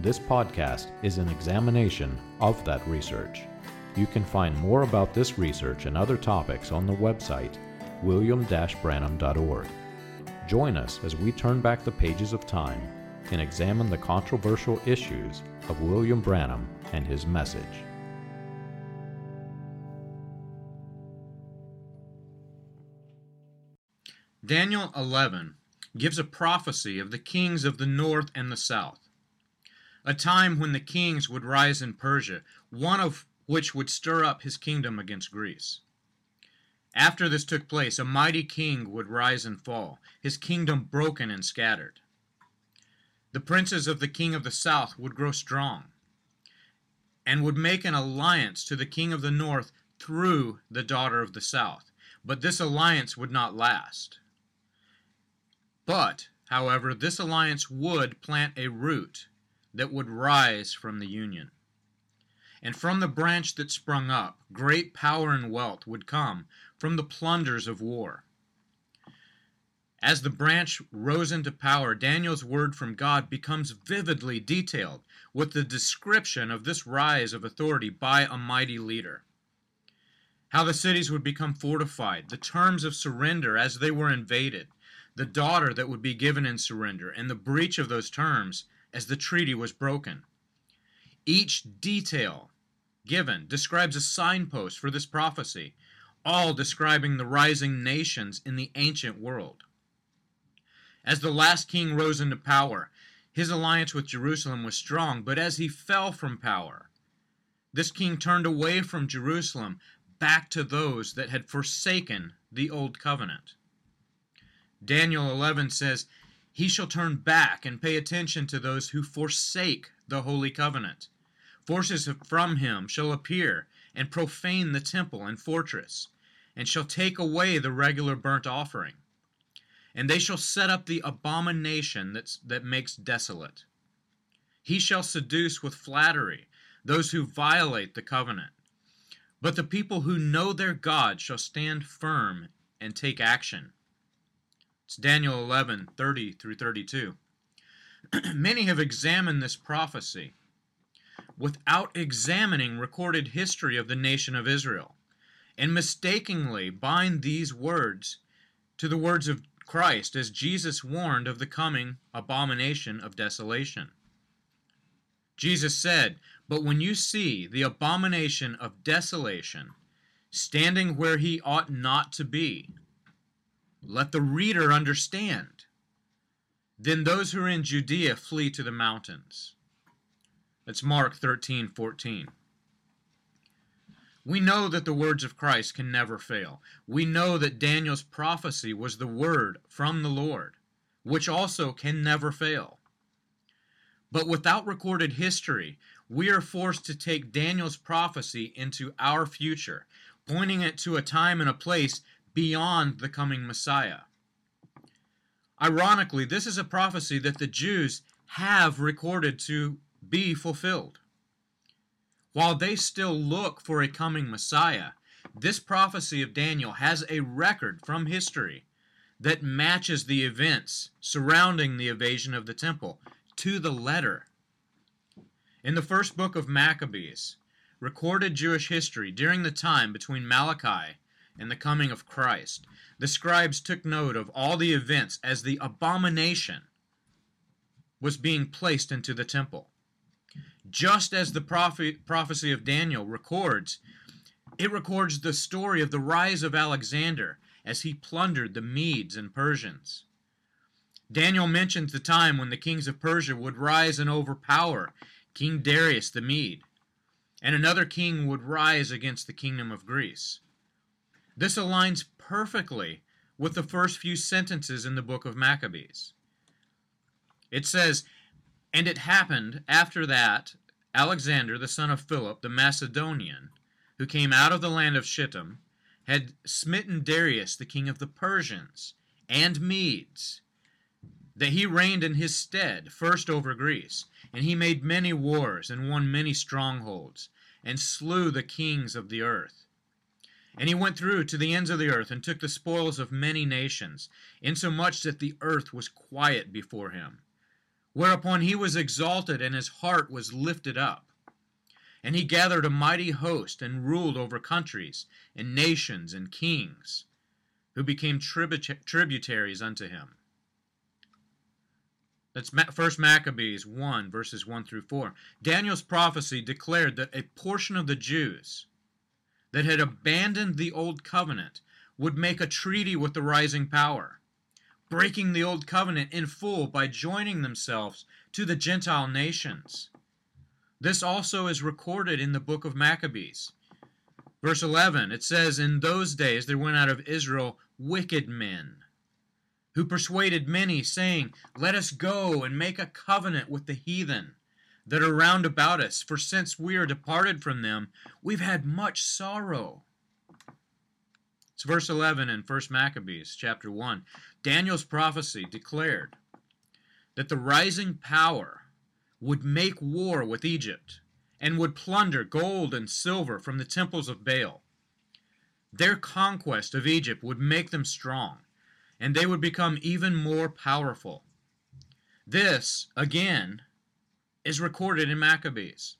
This podcast is an examination of that research. You can find more about this research and other topics on the website william-branham.org. Join us as we turn back the pages of time and examine the controversial issues of William Branham and his message. Daniel 11 gives a prophecy of the kings of the north and the south, a time when the kings would rise in Persia, one of which would stir up his kingdom against Greece. After this took place, a mighty king would rise and fall, his kingdom broken and scattered. The princes of the king of the south would grow strong and would make an alliance to the king of the north through the daughter of the south. But this alliance would not last. But, however, this alliance would plant a root that would rise from the union. And from the branch that sprung up, great power and wealth would come from the plunders of war. As the branch rose into power, Daniel's word from God becomes vividly detailed with the description of this rise of authority by a mighty leader. How the cities would become fortified, the terms of surrender as they were invaded, the daughter that would be given in surrender, and the breach of those terms as the treaty was broken. Each detail given describes a signpost for this prophecy, all describing the rising nations in the ancient world. As the last king rose into power, his alliance with Jerusalem was strong, but as he fell from power, this king turned away from Jerusalem back to those that had forsaken the old covenant. Daniel 11 says, He shall turn back and pay attention to those who forsake the holy covenant. Forces from him shall appear and profane the temple and fortress, and shall take away the regular burnt offering. And they shall set up the abomination that's, that makes desolate. He shall seduce with flattery those who violate the covenant. But the people who know their God shall stand firm and take action. It's Daniel 11, 30 through 32. Many have examined this prophecy without examining recorded history of the nation of Israel, and mistakenly bind these words to the words of Christ as Jesus warned of the coming abomination of desolation. Jesus said, But when you see the abomination of desolation standing where he ought not to be, let the reader understand. Then those who are in Judea flee to the mountains. That's Mark 13 14. We know that the words of Christ can never fail. We know that Daniel's prophecy was the word from the Lord, which also can never fail. But without recorded history, we are forced to take Daniel's prophecy into our future, pointing it to a time and a place beyond the coming Messiah. Ironically, this is a prophecy that the Jews have recorded to be fulfilled. While they still look for a coming Messiah, this prophecy of Daniel has a record from history that matches the events surrounding the invasion of the temple to the letter. In the first book of Maccabees, recorded Jewish history during the time between Malachi and the coming of Christ, the scribes took note of all the events as the abomination was being placed into the temple. just as the prophecy of Daniel records, it records the story of the rise of Alexander as he plundered the Medes and Persians. Daniel mentions the time when the kings of Persia would rise and overpower King Darius the Mede, and another king would rise against the kingdom of Greece. This aligns perfectly with the first few sentences in the book of Maccabees. It says, And it happened after that Alexander, the son of Philip the Macedonian, who came out of the land of Shittim, had smitten Darius, the king of the Persians and Medes, that he reigned in his stead, first over Greece. And he made many wars, and won many strongholds, and slew the kings of the earth. And he went through to the ends of the earth, and took the spoils of many nations, insomuch that the earth was quiet before him. Whereupon he was exalted, and his heart was lifted up. And he gathered a mighty host, and ruled over countries, and nations, and kings, who became tributaries unto him. That's First Maccabees 1, verses 1 through 4. Daniel's prophecy declared that a portion of the Jews that had abandoned the old covenant would make a treaty with the rising power, breaking the old covenant in full by joining themselves to the Gentile nations. This also is recorded in the book of Maccabees. Verse 11, it says, In those days there went out of Israel wicked men who persuaded many, saying, Let us go and make a covenant with the heathen that are round about us, for since we are departed from them, we've had much sorrow. It's verse 11 in 1 Maccabees chapter 1. Daniel's prophecy declared that the rising power would make war with Egypt and would plunder gold and silver from the temples of Baal. Their conquest of Egypt would make them strong and they would become even more powerful. This, again, is recorded in Maccabees.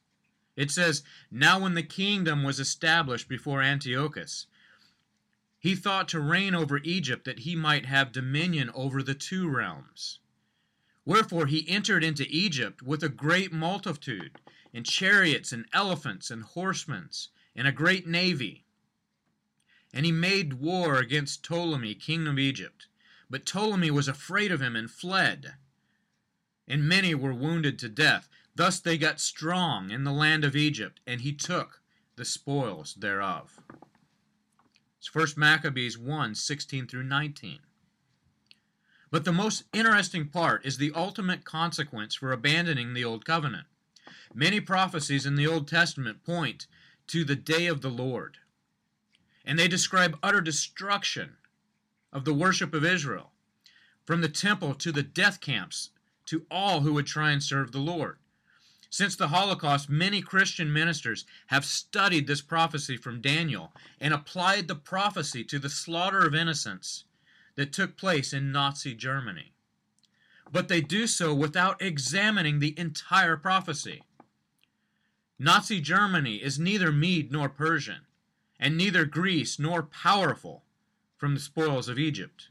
It says, Now when the kingdom was established before Antiochus, he thought to reign over Egypt that he might have dominion over the two realms. Wherefore he entered into Egypt with a great multitude, and chariots, and elephants, and horsemen, and a great navy and he made war against Ptolemy, king of Egypt. But Ptolemy was afraid of him and fled. And many were wounded to death. Thus they got strong in the land of Egypt, and he took the spoils thereof. It's 1 Maccabees 1 16 through 19. But the most interesting part is the ultimate consequence for abandoning the Old Covenant. Many prophecies in the Old Testament point to the day of the Lord and they describe utter destruction of the worship of Israel, from the temple to the death camps to all who would try and serve the Lord. Since the Holocaust, many Christian ministers have studied this prophecy from Daniel and applied the prophecy to the slaughter of innocents that took place in Nazi Germany. But they do so without examining the entire prophecy. Nazi Germany is neither Mede nor Persian and neither Greece nor powerful from the spoils of Egypt.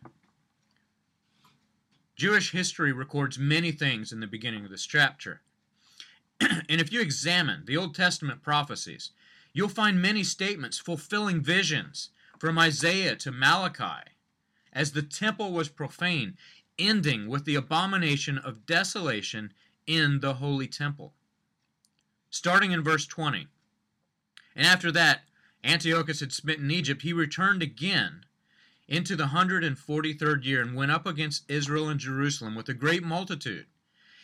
Jewish history records many things in the beginning of this chapter. and if you examine the Old Testament prophecies, you'll find many statements fulfilling visions from Isaiah to Malachi as the temple was profane, ending with the abomination of desolation in the holy temple. Starting in verse 20. And after that, Antiochus had smitten Egypt, he returned again into the hundred and forty third year and went up against Israel and Jerusalem with a great multitude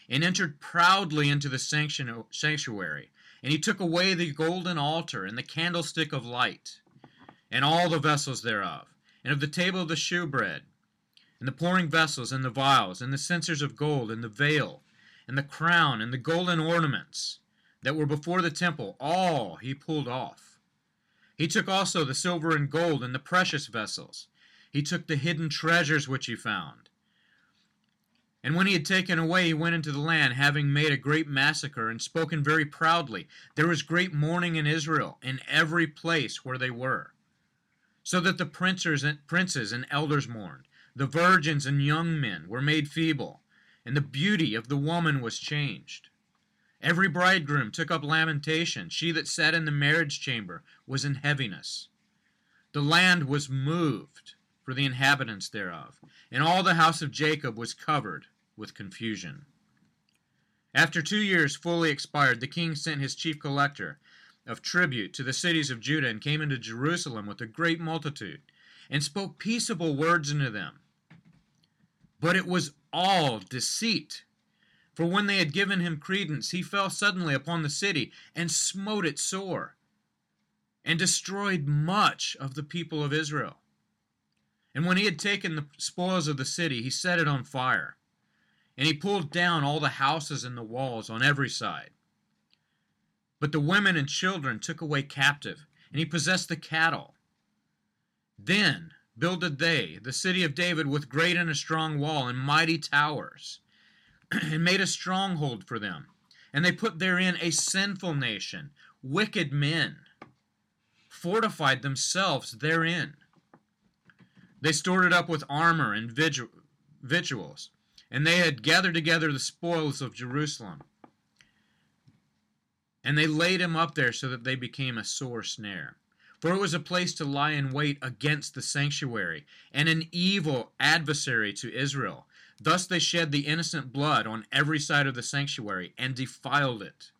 and entered proudly into the sanctuary. And he took away the golden altar and the candlestick of light and all the vessels thereof, and of the table of the shewbread, and the pouring vessels, and the vials, and the censers of gold, and the veil, and the crown, and the golden ornaments that were before the temple, all he pulled off. He took also the silver and gold and the precious vessels. He took the hidden treasures which he found. And when he had taken away, he went into the land, having made a great massacre, and spoken very proudly. There was great mourning in Israel, in every place where they were. So that the princes and, princes and elders mourned. The virgins and young men were made feeble, and the beauty of the woman was changed. Every bridegroom took up lamentation. She that sat in the marriage chamber was in heaviness. The land was moved for the inhabitants thereof, and all the house of Jacob was covered with confusion. After two years fully expired, the king sent his chief collector of tribute to the cities of Judah, and came into Jerusalem with a great multitude, and spoke peaceable words unto them. But it was all deceit. For when they had given him credence, he fell suddenly upon the city, and smote it sore, and destroyed much of the people of Israel. And when he had taken the spoils of the city, he set it on fire and he pulled down all the houses and the walls on every side. But the women and children took away captive, and he possessed the cattle. Then builded they the city of David with great and a strong wall and mighty towers, and made a stronghold for them. And they put therein a sinful nation, wicked men, fortified themselves therein. They stored it up with armor and victuals and they had gathered together the spoils of Jerusalem. And they laid him up there so that they became a sore snare. For it was a place to lie in wait against the sanctuary, and an evil adversary to Israel. Thus they shed the innocent blood on every side of the sanctuary, and defiled it.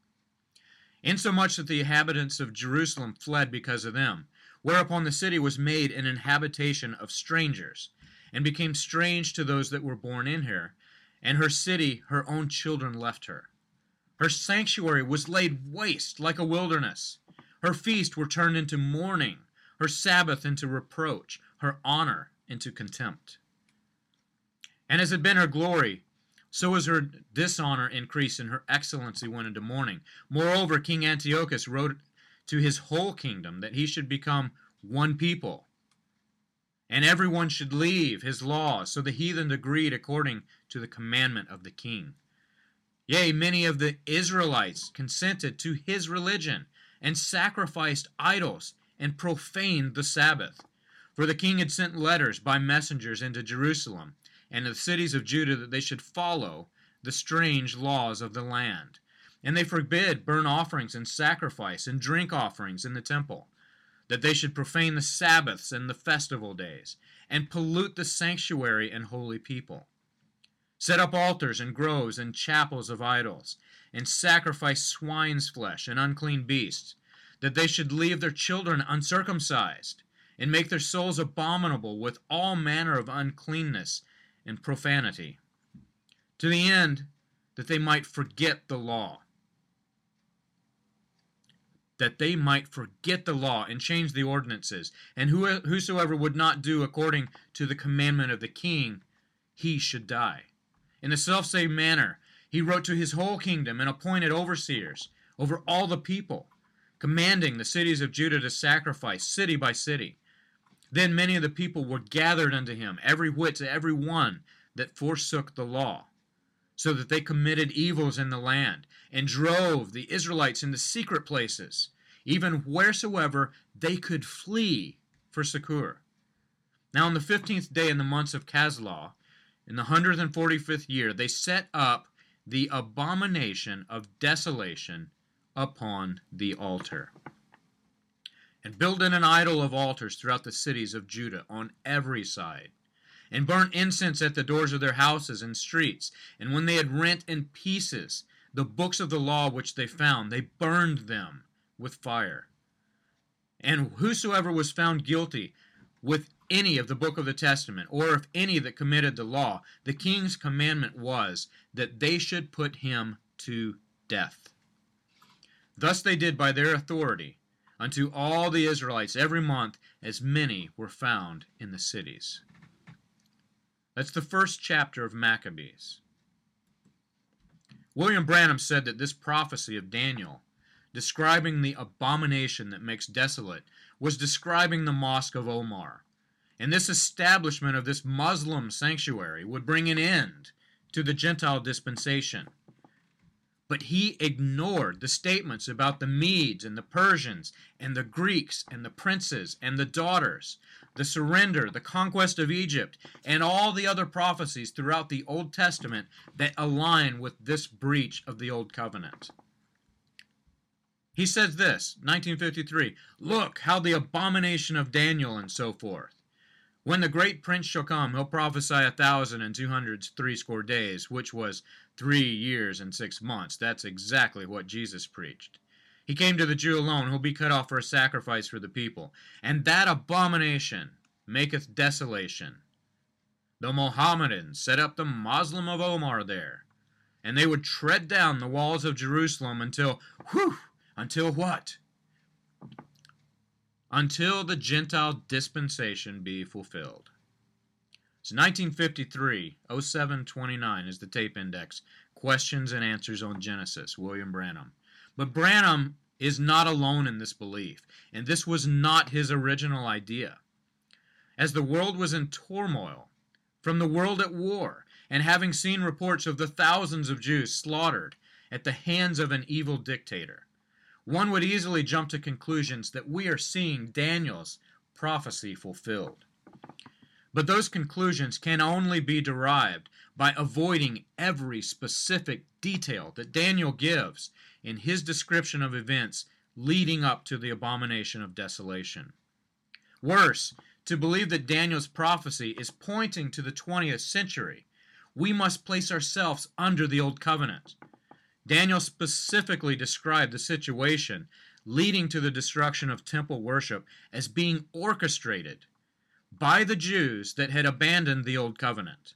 Insomuch that the inhabitants of Jerusalem fled because of them. Whereupon the city was made an inhabitation of strangers, and became strange to those that were born in her, and her city her own children left her. Her sanctuary was laid waste like a wilderness. Her feast were turned into mourning, her Sabbath into reproach, her honor into contempt. And as had been her glory, so was her dishonor increased, and her excellency went into mourning. Moreover, King Antiochus wrote to his whole kingdom that he should become one people and everyone should leave his laws. So the heathen agreed according to the commandment of the king. Yea, many of the Israelites consented to his religion, and sacrificed idols, and profaned the Sabbath. For the king had sent letters by messengers into Jerusalem and the cities of Judah that they should follow the strange laws of the land. And they forbid burnt offerings and sacrifice and drink offerings in the temple that they should profane the Sabbaths and the festival days, and pollute the sanctuary and holy people. Set up altars and groves and chapels of idols, and sacrifice swine's flesh and unclean beasts, that they should leave their children uncircumcised, and make their souls abominable with all manner of uncleanness and profanity, to the end that they might forget the law that they might forget the law and change the ordinances. And whosoever would not do according to the commandment of the king, he should die. In the selfsame manner, he wrote to his whole kingdom and appointed overseers over all the people, commanding the cities of Judah to sacrifice city by city. Then many of the people were gathered unto him, every whit to every one that forsook the law, so that they committed evils in the land, and drove the Israelites into secret places, even wheresoever they could flee for succor. Now, on the fifteenth day in the months of Casleu, in the hundred and forty fifth year, they set up the abomination of desolation upon the altar, and built an idol of altars throughout the cities of Judah on every side and burnt incense at the doors of their houses and streets. And when they had rent in pieces the books of the law which they found, they burned them with fire. And whosoever was found guilty with any of the book of the Testament, or if any that committed the law, the king's commandment was that they should put him to death. Thus they did by their authority unto all the Israelites every month, as many were found in the cities. That's the first chapter of Maccabees. William Branham said that this prophecy of Daniel, describing the abomination that makes desolate, was describing the Mosque of Omar. And this establishment of this Muslim sanctuary would bring an end to the Gentile dispensation. But he ignored the statements about the Medes and the Persians and the Greeks and the princes and the daughters, the surrender, the conquest of Egypt, and all the other prophecies throughout the Old Testament that align with this breach of the Old Covenant. He says this, 1953 Look how the abomination of Daniel and so forth. When the great prince shall come, he'll prophesy a thousand and two hundred threescore days, which was three years and six months. That's exactly what Jesus preached. He came to the Jew alone, who'll be cut off for a sacrifice for the people. And that abomination maketh desolation. The Mohammedans set up the Moslem of Omar there, and they would tread down the walls of Jerusalem until, whew, until what? Until the Gentile dispensation be fulfilled. It's 1953, 0729 is the tape index. Questions and Answers on Genesis, William Branham. But Branham is not alone in this belief, and this was not his original idea. As the world was in turmoil, from the world at war, and having seen reports of the thousands of Jews slaughtered at the hands of an evil dictator, one would easily jump to conclusions that we are seeing Daniel's prophecy fulfilled. But those conclusions can only be derived by avoiding every specific detail that Daniel gives in his description of events leading up to the abomination of desolation. Worse, to believe that Daniel's prophecy is pointing to the 20th century, we must place ourselves under the Old Covenant. Daniel specifically described the situation leading to the destruction of temple worship as being orchestrated by the Jews that had abandoned the Old Covenant,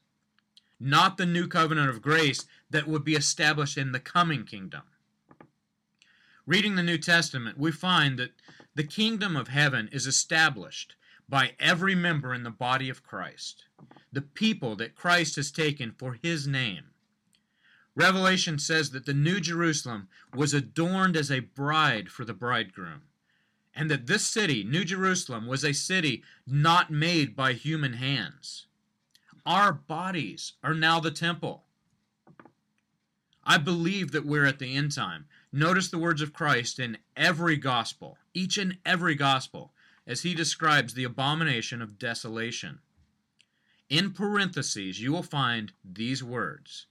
not the new covenant of grace that would be established in the coming kingdom. Reading the New Testament, we find that the kingdom of heaven is established by every member in the body of Christ, the people that Christ has taken for his name. Revelation says that the New Jerusalem was adorned as a bride for the bridegroom, and that this city, New Jerusalem, was a city not made by human hands. Our bodies are now the temple. I believe that we're at the end time. Notice the words of Christ in every gospel, each and every gospel, as he describes the abomination of desolation. In parentheses, you will find these words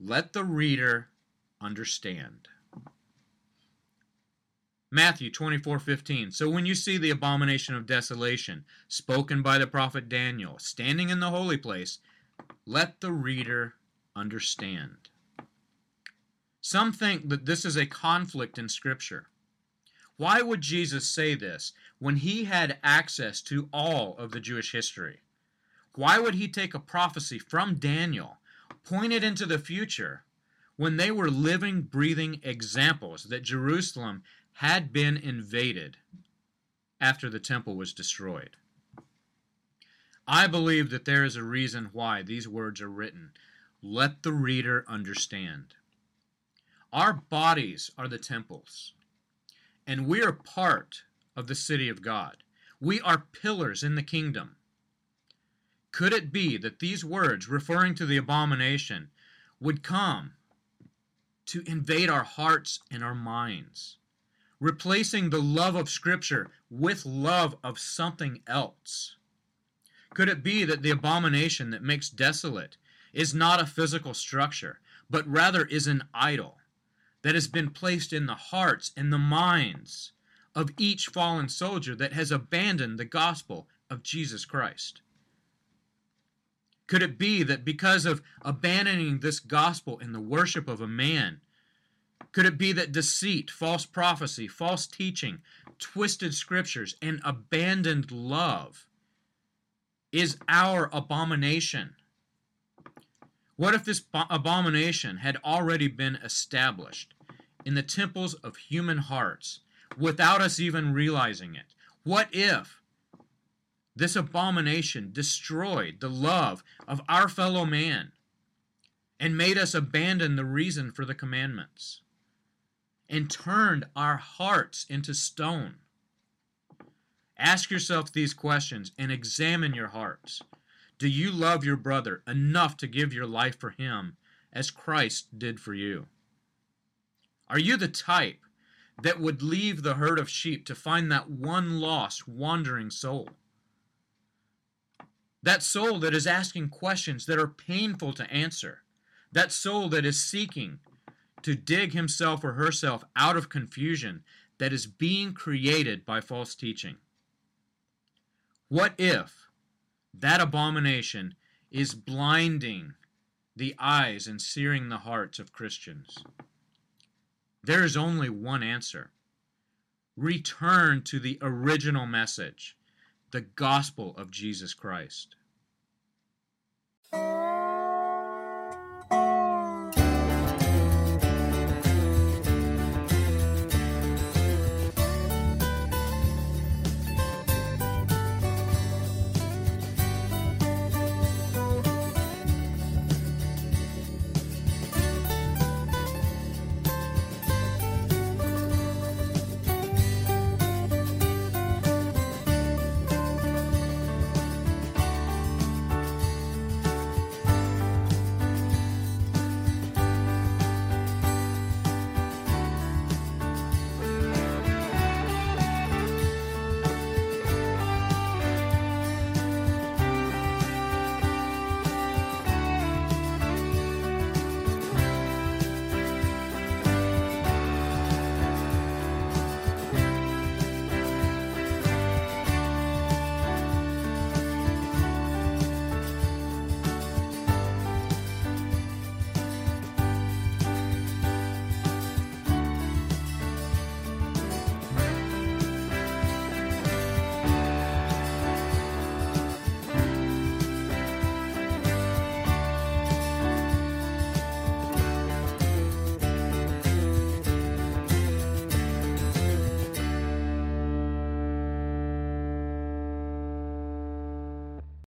Let the reader understand. Matthew 24:15 So when you see the abomination of desolation spoken by the prophet Daniel standing in the holy place let the reader understand. Some think that this is a conflict in scripture. Why would Jesus say this when he had access to all of the Jewish history? Why would he take a prophecy from Daniel point it into the future when they were living breathing examples that Jerusalem had been invaded after the temple was destroyed. I believe that there is a reason why these words are written. Let the reader understand. Our bodies are the temples, and we are part of the city of God. We are pillars in the kingdom. Could it be that these words, referring to the abomination, would come to invade our hearts and our minds? Replacing the love of Scripture with love of something else? Could it be that the abomination that makes desolate is not a physical structure, but rather is an idol that has been placed in the hearts and the minds of each fallen soldier that has abandoned the gospel of Jesus Christ? Could it be that because of abandoning this gospel in the worship of a man, could it be that deceit, false prophecy, false teaching, twisted scriptures, and abandoned love is our abomination? What if this abomination had already been established in the temples of human hearts without us even realizing it? What if this abomination destroyed the love of our fellow man and made us abandon the reason for the commandments? And turned our hearts into stone. Ask yourself these questions and examine your hearts. Do you love your brother enough to give your life for him as Christ did for you? Are you the type that would leave the herd of sheep to find that one lost, wandering soul? That soul that is asking questions that are painful to answer. That soul that is seeking to dig himself or herself out of confusion that is being created by false teaching. What if that abomination is blinding the eyes and searing the hearts of Christians? There is only one answer return to the original message, the gospel of Jesus Christ.